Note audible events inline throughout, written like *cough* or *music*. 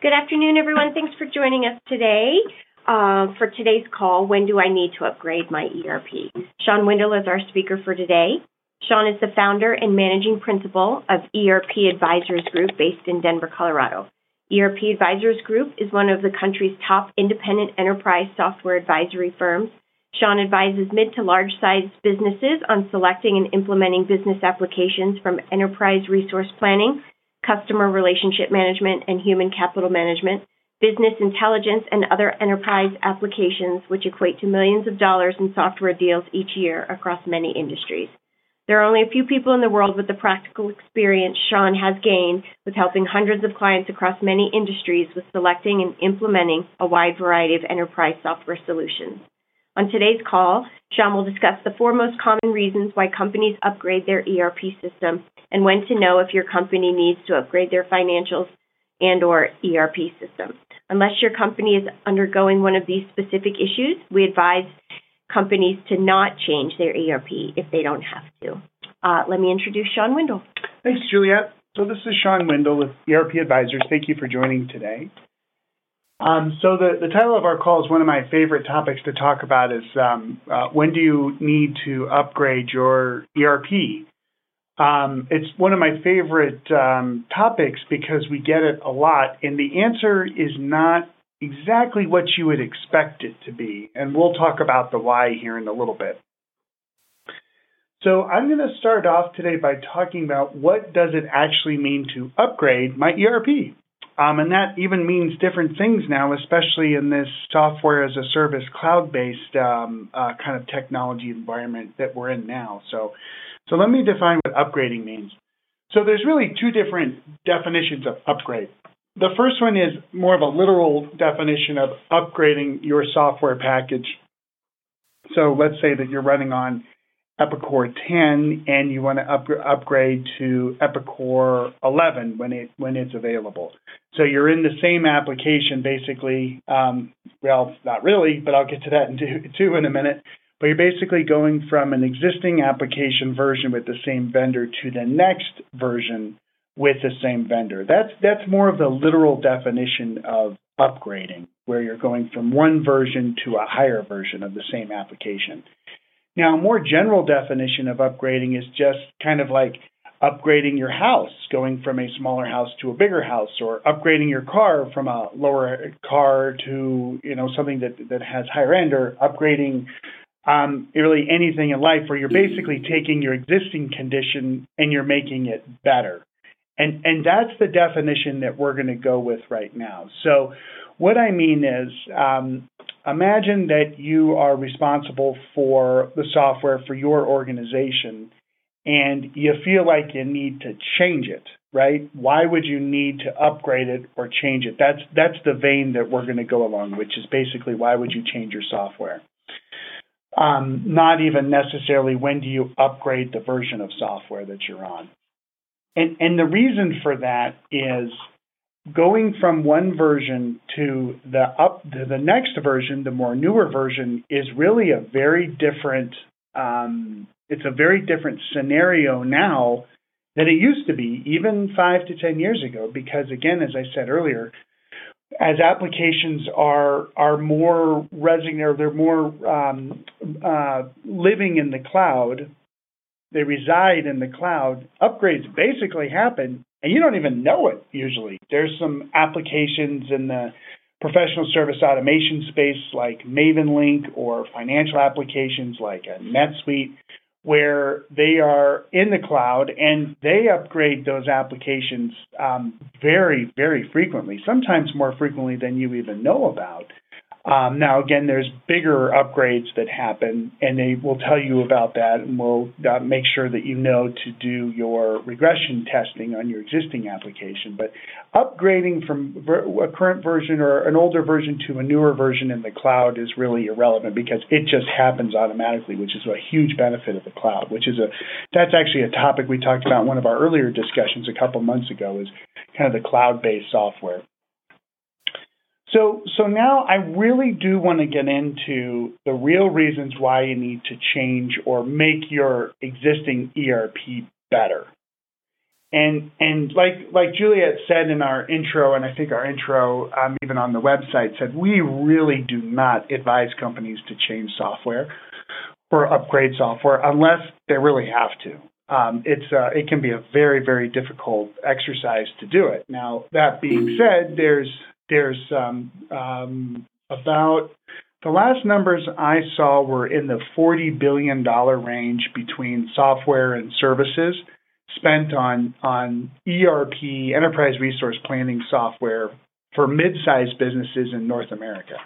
Good afternoon, everyone. Thanks for joining us today. Uh, for today's call, when do I need to upgrade my ERP? Sean Windle is our speaker for today. Sean is the founder and managing principal of ERP Advisors Group based in Denver, Colorado. ERP Advisors Group is one of the country's top independent enterprise software advisory firms. Sean advises mid to large sized businesses on selecting and implementing business applications from enterprise resource planning, customer relationship management, and human capital management, business intelligence, and other enterprise applications, which equate to millions of dollars in software deals each year across many industries. There are only a few people in the world with the practical experience Sean has gained with helping hundreds of clients across many industries with selecting and implementing a wide variety of enterprise software solutions. On today's call, Sean will discuss the four most common reasons why companies upgrade their ERP system and when to know if your company needs to upgrade their financials and or ERP system. Unless your company is undergoing one of these specific issues, we advise companies to not change their ERP if they don't have to. Uh, let me introduce Sean Windle. Thanks, Juliet. So this is Sean Windle with ERP Advisors. Thank you for joining today. Um, so the, the title of our call is one of my favorite topics to talk about is um, uh, when do you need to upgrade your ERP? Um, it's one of my favorite um, topics because we get it a lot, and the answer is not exactly what you would expect it to be. And we'll talk about the why here in a little bit. So I'm going to start off today by talking about what does it actually mean to upgrade my ERP. Um, and that even means different things now, especially in this software as a service, cloud based um, uh, kind of technology environment that we're in now. So, so let me define what upgrading means. So there's really two different definitions of upgrade. The first one is more of a literal definition of upgrading your software package. So let's say that you're running on Epicor 10 and you want to up, upgrade to Epicor 11 when it when it's available. So you're in the same application basically. Um, well, not really, but I'll get to that in two, two in a minute. But you're basically going from an existing application version with the same vendor to the next version with the same vendor. That's that's more of the literal definition of upgrading, where you're going from one version to a higher version of the same application. Now, a more general definition of upgrading is just kind of like upgrading your house, going from a smaller house to a bigger house, or upgrading your car from a lower car to you know something that that has higher end, or upgrading um, really anything in life where you're basically taking your existing condition and you're making it better. And, and that's the definition that we're going to go with right now. So, what I mean is, um, imagine that you are responsible for the software for your organization and you feel like you need to change it, right? Why would you need to upgrade it or change it? That's that's the vein that we're going to go along, which is basically why would you change your software? Um, not even necessarily when do you upgrade the version of software that you're on. And, and the reason for that is going from one version to the up to the next version, the more newer version, is really a very different. Um, it's a very different scenario now than it used to be, even five to ten years ago. Because again, as I said earlier, as applications are are more resident or they're more um, uh, living in the cloud, they reside in the cloud. Upgrades basically happen, and you don't even know it usually. There's some applications in the professional service automation space like MavenLink or financial applications like NetSuite where they are in the cloud and they upgrade those applications um, very, very frequently, sometimes more frequently than you even know about. Um, now, again, there's bigger upgrades that happen, and they will tell you about that, and we'll uh, make sure that you know to do your regression testing on your existing application. But upgrading from a current version or an older version to a newer version in the cloud is really irrelevant because it just happens automatically, which is a huge benefit of the cloud. Which is a that's actually a topic we talked about in one of our earlier discussions a couple months ago. Is kind of the cloud-based software. So, so now I really do want to get into the real reasons why you need to change or make your existing ERP better. and and like like Juliet said in our intro, and I think our intro um, even on the website said we really do not advise companies to change software or upgrade software unless they really have to. Um, it's uh, it can be a very very difficult exercise to do it. Now that being said, there's there's um, um, about the last numbers I saw were in the forty billion dollar range between software and services spent on on ERP enterprise resource planning software for mid-sized businesses in North America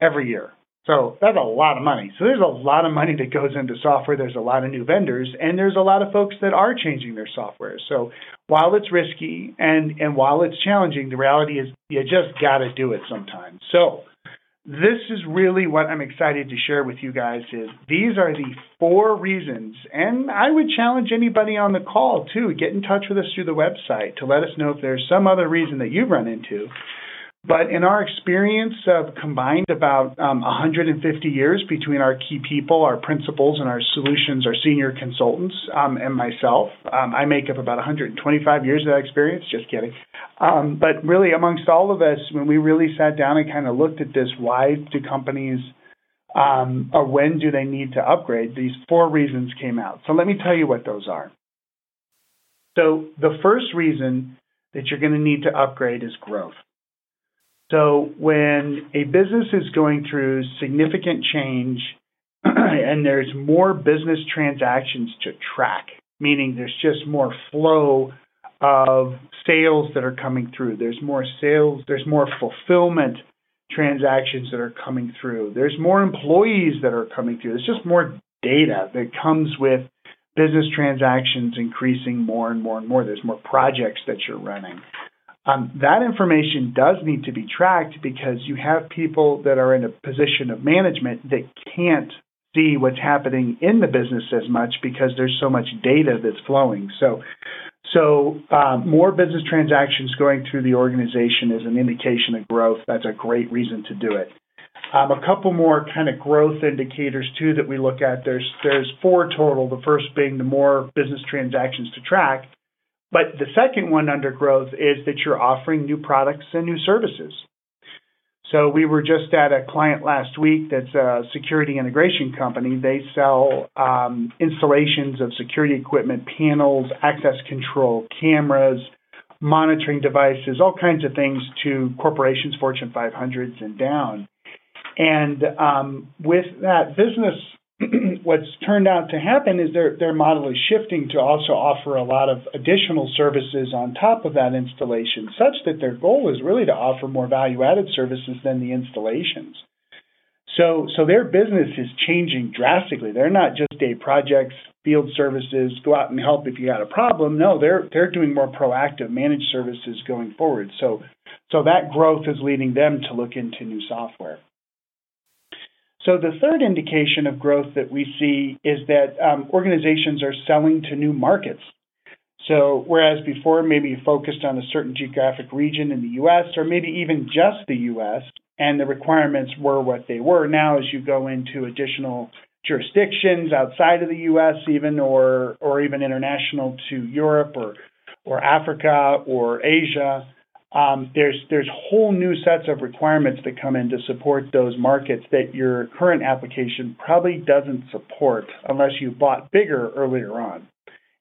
every year. So that's a lot of money. So there's a lot of money that goes into software. There's a lot of new vendors, and there's a lot of folks that are changing their software. So while it's risky and and while it's challenging, the reality is you just got to do it sometimes. So this is really what I'm excited to share with you guys is these are the four reasons and I would challenge anybody on the call too get in touch with us through the website to let us know if there's some other reason that you've run into but in our experience of combined about um, 150 years between our key people, our principals, and our solutions, our senior consultants, um, and myself, um, I make up about 125 years of that experience. Just kidding. Um, but really, amongst all of us, when we really sat down and kind of looked at this, why do companies um, or when do they need to upgrade? These four reasons came out. So let me tell you what those are. So the first reason that you're going to need to upgrade is growth. So when a business is going through significant change *clears throat* and there's more business transactions to track, meaning there's just more flow of sales that are coming through, there's more sales, there's more fulfillment transactions that are coming through, there's more employees that are coming through, there's just more data that comes with business transactions increasing more and more and more. There's more projects that you're running. Um, that information does need to be tracked because you have people that are in a position of management that can't see what's happening in the business as much because there's so much data that's flowing. So, so um, more business transactions going through the organization is an indication of growth. That's a great reason to do it. Um, a couple more kind of growth indicators too that we look at. There's there's four total. The first being the more business transactions to track. But the second one under growth is that you're offering new products and new services. So we were just at a client last week that's a security integration company. They sell um, installations of security equipment, panels, access control, cameras, monitoring devices, all kinds of things to corporations, Fortune 500s and down. And um, with that business *clears throat* what's turned out to happen is their their model is shifting to also offer a lot of additional services on top of that installation, such that their goal is really to offer more value added services than the installations. So so their business is changing drastically. They're not just a projects, field services, go out and help if you got a problem. No, they're they're doing more proactive managed services going forward. So so that growth is leading them to look into new software. So the third indication of growth that we see is that um, organizations are selling to new markets. So whereas before maybe you focused on a certain geographic region in the U.S. or maybe even just the U.S. and the requirements were what they were, now as you go into additional jurisdictions outside of the U.S. even or or even international to Europe or or Africa or Asia, um, there's there's whole new sets of requirements that come in to support those markets that your current application probably doesn't support unless you bought bigger earlier on.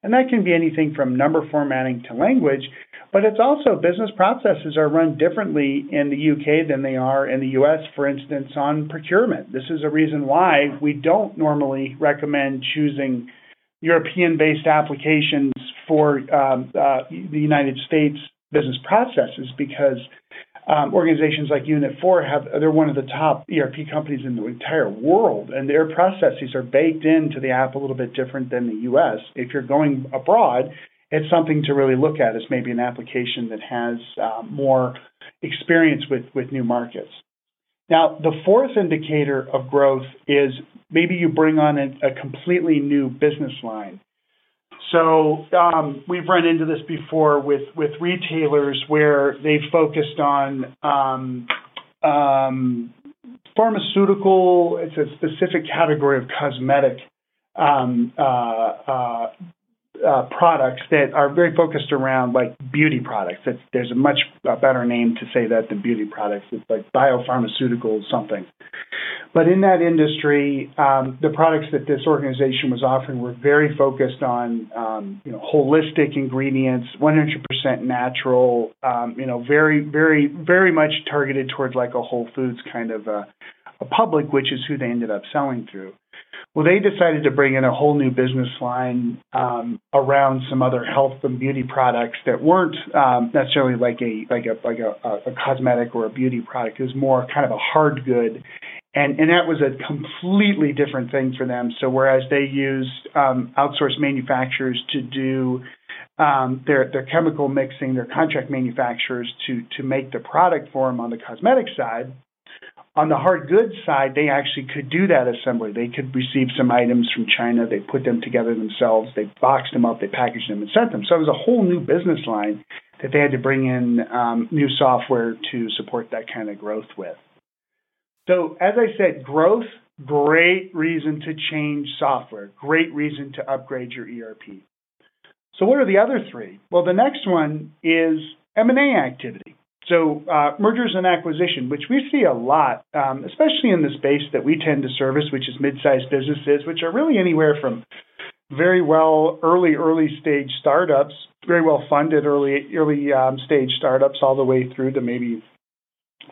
And that can be anything from number formatting to language, but it's also business processes are run differently in the UK than they are in the US, for instance, on procurement. This is a reason why we don't normally recommend choosing European based applications for um, uh, the United States business processes because um, organizations like Unit 4 have they're one of the top ERP companies in the entire world, and their processes are baked into the app a little bit different than the U.S. If you're going abroad, it's something to really look at as maybe an application that has uh, more experience with with new markets. Now, the fourth indicator of growth is maybe you bring on a, a completely new business line. So um, we've run into this before with with retailers where they've focused on um, um, pharmaceutical. It's a specific category of cosmetic uh, uh, uh, products that are very focused around like beauty products. There's a much better name to say that than beauty products. It's like biopharmaceuticals, something. But in that industry, um, the products that this organization was offering were very focused on, um, you know, holistic ingredients, 100% natural, um, you know, very, very, very much targeted towards like a Whole Foods kind of a, a public, which is who they ended up selling through. Well, they decided to bring in a whole new business line um, around some other health and beauty products that weren't um, necessarily like a like a like a, a cosmetic or a beauty product. It was more kind of a hard good, and and that was a completely different thing for them. So whereas they used um, outsourced manufacturers to do um, their their chemical mixing, their contract manufacturers to to make the product for them on the cosmetic side on the hard goods side, they actually could do that assembly. They could receive some items from China, they put them together themselves, they boxed them up, they packaged them and sent them. So it was a whole new business line that they had to bring in um, new software to support that kind of growth with. So as I said, growth, great reason to change software, great reason to upgrade your ERP. So what are the other three? Well, the next one is M&A activity. So uh, mergers and acquisition, which we see a lot, um, especially in the space that we tend to service, which is mid-sized businesses, which are really anywhere from very well early early stage startups, very well funded early early um, stage startups, all the way through to maybe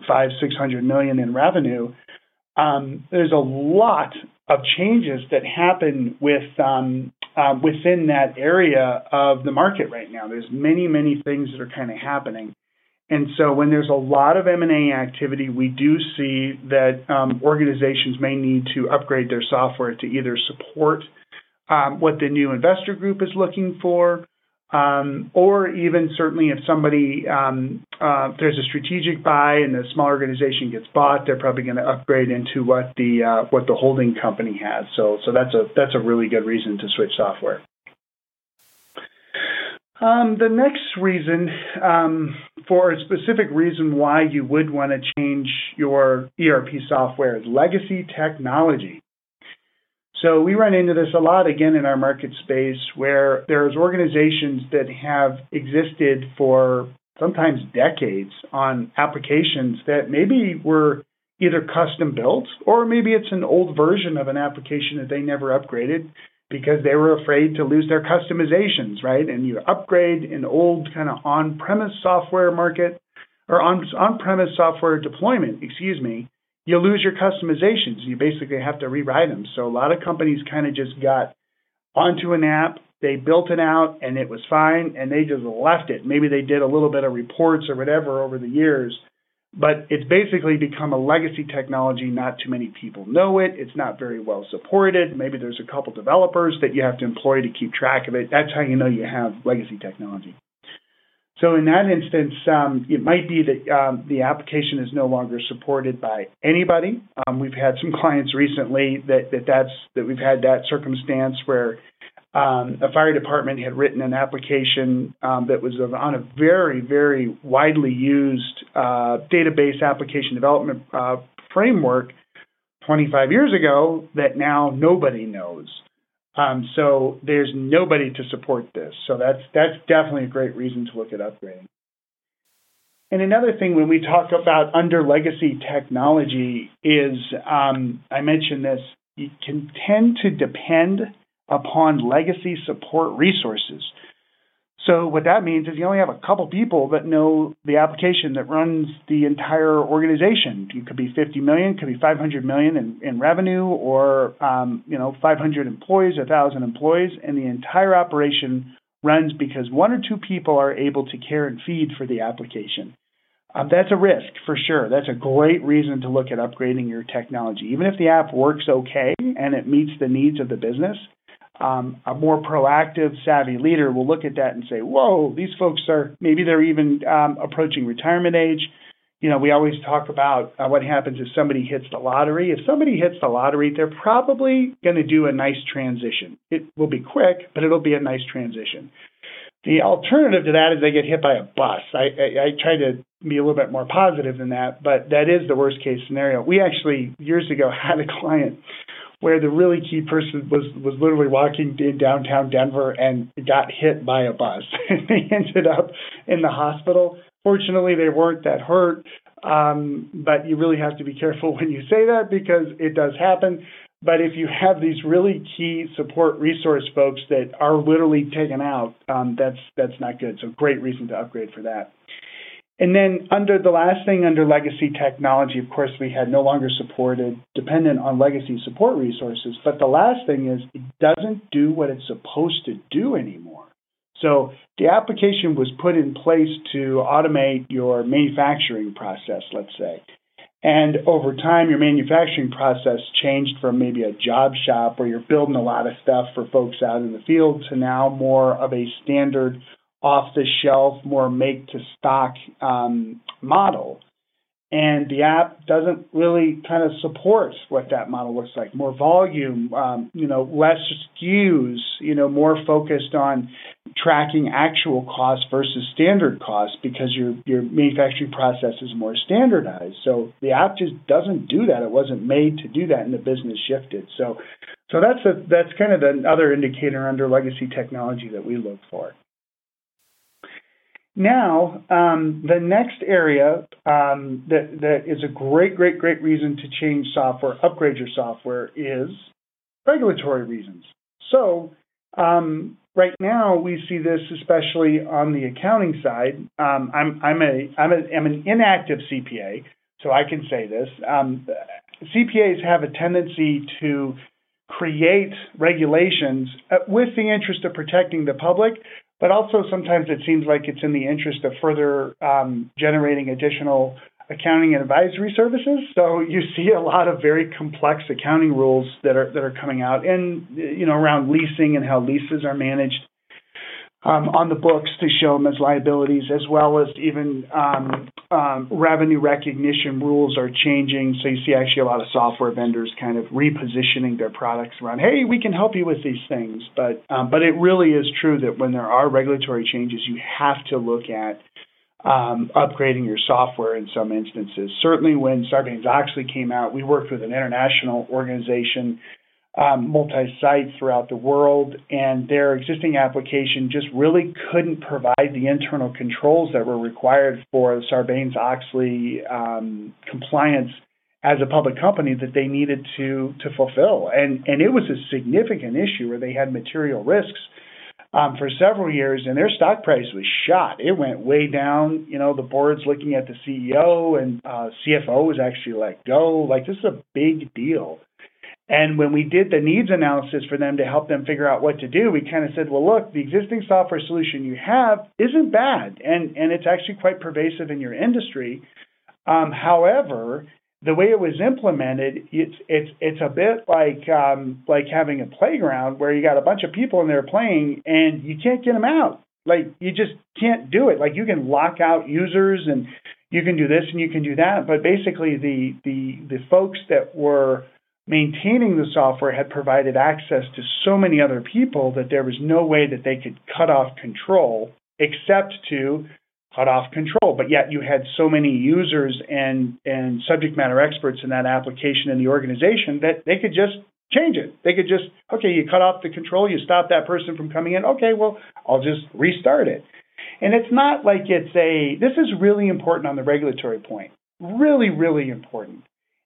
five six hundred million in revenue. Um, there's a lot of changes that happen with um, uh, within that area of the market right now. There's many many things that are kind of happening. And so when there's a lot of M&A activity, we do see that um, organizations may need to upgrade their software to either support um, what the new investor group is looking for, um, or even certainly if somebody um, uh, there's a strategic buy and the small organization gets bought, they're probably going to upgrade into what the uh, what the holding company has. So so that's a that's a really good reason to switch software. Um, the next reason, um, for a specific reason why you would want to change your ERP software is legacy technology. So we run into this a lot again in our market space where there's organizations that have existed for sometimes decades on applications that maybe were either custom built or maybe it's an old version of an application that they never upgraded because they were afraid to lose their customizations, right? And you upgrade an old kind of on-premise software market or on on-premise software deployment, excuse me, you lose your customizations. You basically have to rewrite them. So a lot of companies kind of just got onto an app, they built it out, and it was fine, and they just left it. Maybe they did a little bit of reports or whatever over the years, but it's basically become a legacy technology. Not too many people know it. It's not very well supported. Maybe there's a couple developers that you have to employ to keep track of it. That's how you know you have legacy technology. So in that instance, um, it might be that um, the application is no longer supported by anybody. Um, we've had some clients recently that, that that's that we've had that circumstance where um, a fire department had written an application um, that was on a very, very widely used uh, database application development uh, framework 25 years ago that now nobody knows. Um, so there's nobody to support this. So that's that's definitely a great reason to look at upgrading. And another thing when we talk about under legacy technology is um, I mentioned this. You can tend to depend upon legacy support resources. So what that means is you only have a couple people that know the application that runs the entire organization. It could be 50 million, could be 500 million in, in revenue, or um, you know 500 employees, 1,000 employees, and the entire operation runs because one or two people are able to care and feed for the application. Um, that's a risk for sure. That's a great reason to look at upgrading your technology. Even if the app works okay and it meets the needs of the business, um, a more proactive, savvy leader will look at that and say, "Whoa, these folks are maybe they're even um, approaching retirement age." You know, we always talk about uh, what happens if somebody hits the lottery. If somebody hits the lottery, they're probably going to do a nice transition. It will be quick, but it'll be a nice transition. The alternative to that is they get hit by a bus. I, I, I try to be a little bit more positive than that, but that is the worst case scenario. We actually years ago *laughs* had a client where the really key person was was literally walking in downtown Denver and got hit by a bus. *laughs* they ended up in the hospital. Fortunately, they weren't that hurt, um, but you really have to be careful when you say that because it does happen. But if you have these really key support resource folks that are literally taken out, um, that's that's not good. So great reason to upgrade for that. And then under the last thing under legacy technology, of course, we had no longer supported dependent on legacy support resources. But the last thing is it doesn't do what it's supposed to do anymore. So the application was put in place to automate your manufacturing process, let's say. And over time, your manufacturing process changed from maybe a job shop where you're building a lot of stuff for folks out in the field to now more of a standard off the shelf, more make to stock um, model. And the app doesn't really kind of support what that model looks like. More volume, um, you know, less SKUs, you know, more focused on tracking actual costs versus standard costs because your your manufacturing process is more standardized. So the app just doesn't do that. It wasn't made to do that, and the business shifted. So, so that's a that's kind of another indicator under legacy technology that we look for. Now, um, the next area um, that, that is a great, great, great reason to change software, upgrade your software, is regulatory reasons. So, um, right now we see this especially on the accounting side. Um, I'm, I'm, a, I'm, a, I'm an inactive CPA, so I can say this. Um, CPAs have a tendency to create regulations uh, with the interest of protecting the public, but also sometimes it seems like it's in the interest of further um, generating additional accounting and advisory services. So you see a lot of very complex accounting rules that are that are coming out, and you know around leasing and how leases are managed um, on the books to show them as liabilities, as well as even um, um, revenue recognition rules are changing. So you see actually a lot of software vendors kind of repositioning their products around, hey, we can help you with these things. But but it really is true that when there are regulatory changes, you have to look at upgrading your software in some instances. Certainly, when Sarbanes Oxley came out, we worked with an international organization um, multi-site throughout the world, and their existing application just really couldn't provide the internal controls that were required for Sarbanes-Oxley um, compliance as a public company that they needed to to fulfill, and and it was a significant issue where they had material risks. Um, for several years, and their stock price was shot. It went way down. You know, the board's looking at the CEO, and uh, CFO was actually let go. Like this is a big deal. And when we did the needs analysis for them to help them figure out what to do, we kind of said, well, look, the existing software solution you have isn't bad, and, and it's actually quite pervasive in your industry. Um, however, the way it was implemented, it's it's it's a bit like um, like having a playground where you got a bunch of people in there playing and you can't get them out. Like you just can't do it. Like you can lock out users and you can do this and you can do that, but basically the the the folks that were maintaining the software had provided access to so many other people that there was no way that they could cut off control except to cut off control. But yet you had so many users and, and subject matter experts in that application in the organization that they could just change it. They could just, okay, you cut off the control, you stop that person from coming in. Okay, well, I'll just restart it. And it's not like it's a, this is really important on the regulatory point. Really, really important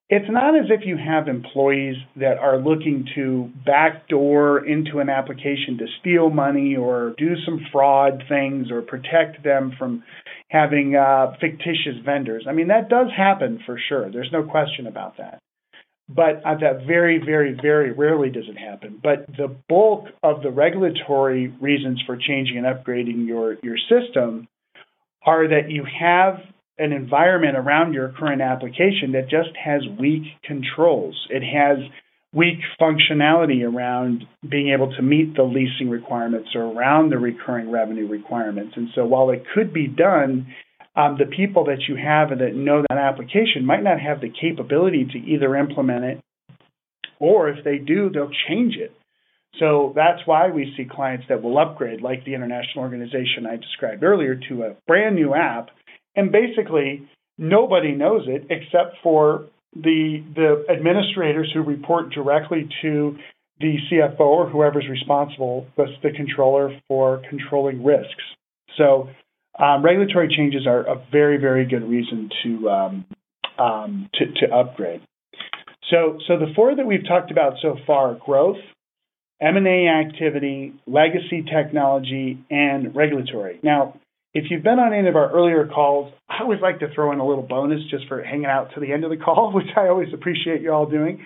it's not as if you have employees that are looking to backdoor into an application to steal money or do some fraud things or protect them from having uh, fictitious vendors. I mean, that does happen for sure. There's no question about that. But uh, that very, very, very rarely does it happen. But the bulk of the regulatory reasons for changing and upgrading your, your system are that you have an environment around your current application that just has weak controls. It has weak functionality around being able to meet the leasing requirements or around the recurring revenue requirements. And so while it could be done, um, the people that you have and that know that application might not have the capability to either implement it or if they do, they'll change it. So that's why we see clients that will upgrade, like the international organization I described earlier, to a brand new app and basically, nobody knows it except for the the administrators who report directly to the CFO or whoever's responsible, that's the controller for controlling risks. So um, regulatory changes are a very, very good reason to, um, um, to, to upgrade. So, so the four that we've talked about so far: growth, M&A activity, legacy technology, and regulatory. Now, if you've been on any of our earlier calls, I always like to throw in a little bonus just for hanging out to the end of the call, *laughs* which I always appreciate you all doing.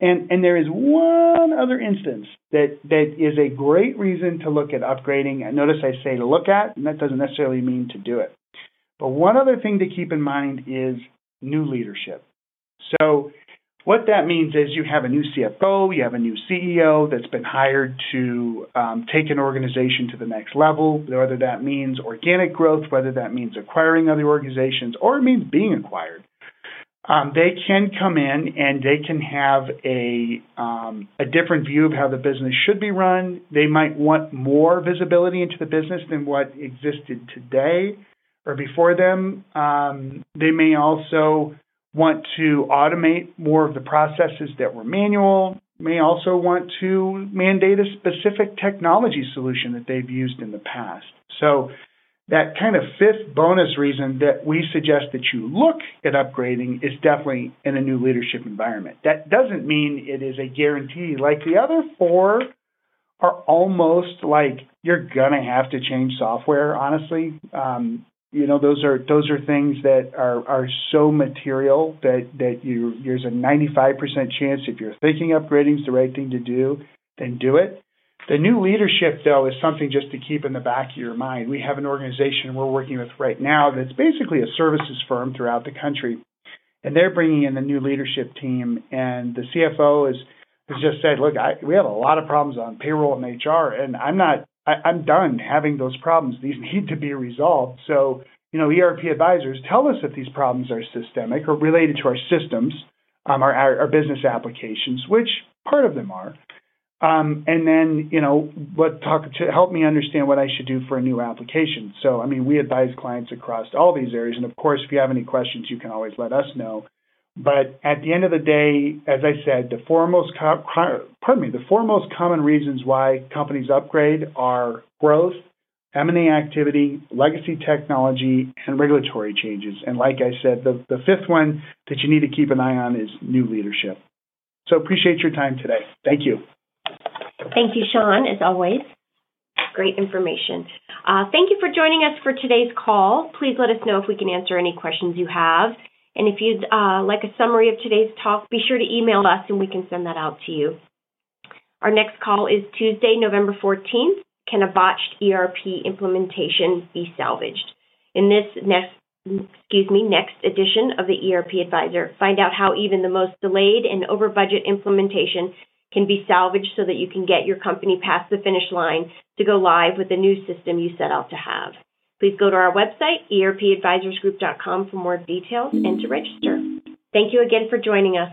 And, and there is one other instance that, that is a great reason to look at upgrading. Notice I say to look at, and that doesn't necessarily mean to do it. But one other thing to keep in mind is new leadership. So what that means is you have a new CFO, you have a new CEO that's been hired to um, take an organization to the next level, whether that means organic growth, whether that means acquiring other organizations, or it means being acquired um, they can come in and they can have a um, a different view of how the business should be run. They might want more visibility into the business than what existed today or before them. Um, they may also want to automate more of the processes that were manual. May also want to mandate a specific technology solution that they've used in the past. So that kind of fifth bonus reason that we suggest that you look at upgrading is definitely in a new leadership environment. That doesn't mean it is a guarantee. Like the other four are almost like you're gonna have to change software. Honestly, um, you know those are those are things that are are so material that that you there's a 95% chance if you're thinking upgrading is the right thing to do, then do it. The new leadership, though, is something just to keep in the back of your mind. We have an organization we're working with right now that's basically a services firm throughout the country, and they're bringing in the new leadership team. And the CFO is has just said, "Look, I, we have a lot of problems on payroll and HR, and I'm not. I, I'm done having those problems. These need to be resolved." So, you know, ERP advisors tell us that these problems are systemic or related to our systems, um, our, our, our business applications, which part of them are. Um, and then, you know, what talk to help me understand what I should do for a new application. So, I mean, we advise clients across all these areas, and of course, if you have any questions, you can always let us know. But at the end of the day, as I said, the foremost co- pardon me, the four most common reasons why companies upgrade are growth, M&A activity, legacy technology, and regulatory changes. And like I said, the, the fifth one that you need to keep an eye on is new leadership. So appreciate your time today. Thank you. Thank you, Sean, as always. Great information. Uh, thank you for joining us for today's call. Please let us know if we can answer any questions you have. And if you'd uh, like a summary of today's talk, be sure to email us and we can send that out to you. Our next call is Tuesday, November 14th. Can a botched ERP implementation be salvaged? In this next excuse me, next edition of the ERP Advisor, find out how even the most delayed and over budget implementation can be salvaged so that you can get your company past the finish line to go live with the new system you set out to have. Please go to our website, erpadvisorsgroup.com, for more details and to register. Thank you again for joining us.